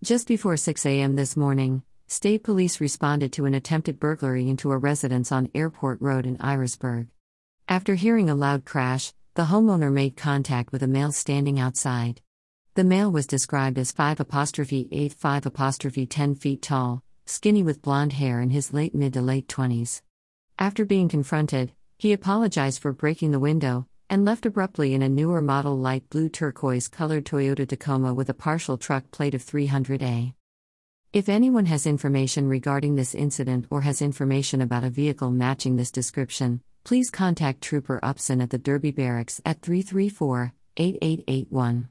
Just before 6 a.m. this morning, state police responded to an attempted burglary into a residence on Airport Road in Irasburg. After hearing a loud crash, the homeowner made contact with a male standing outside. The male was described as 5 apostrophe 8 5 apostrophe 10 feet tall, skinny with blonde hair in his late mid to late 20s. After being confronted, he apologized for breaking the window and left abruptly in a newer model light blue turquoise colored Toyota Tacoma with a partial truck plate of 300A. If anyone has information regarding this incident or has information about a vehicle matching this description, please contact Trooper Upson at the Derby Barracks at 334 8881.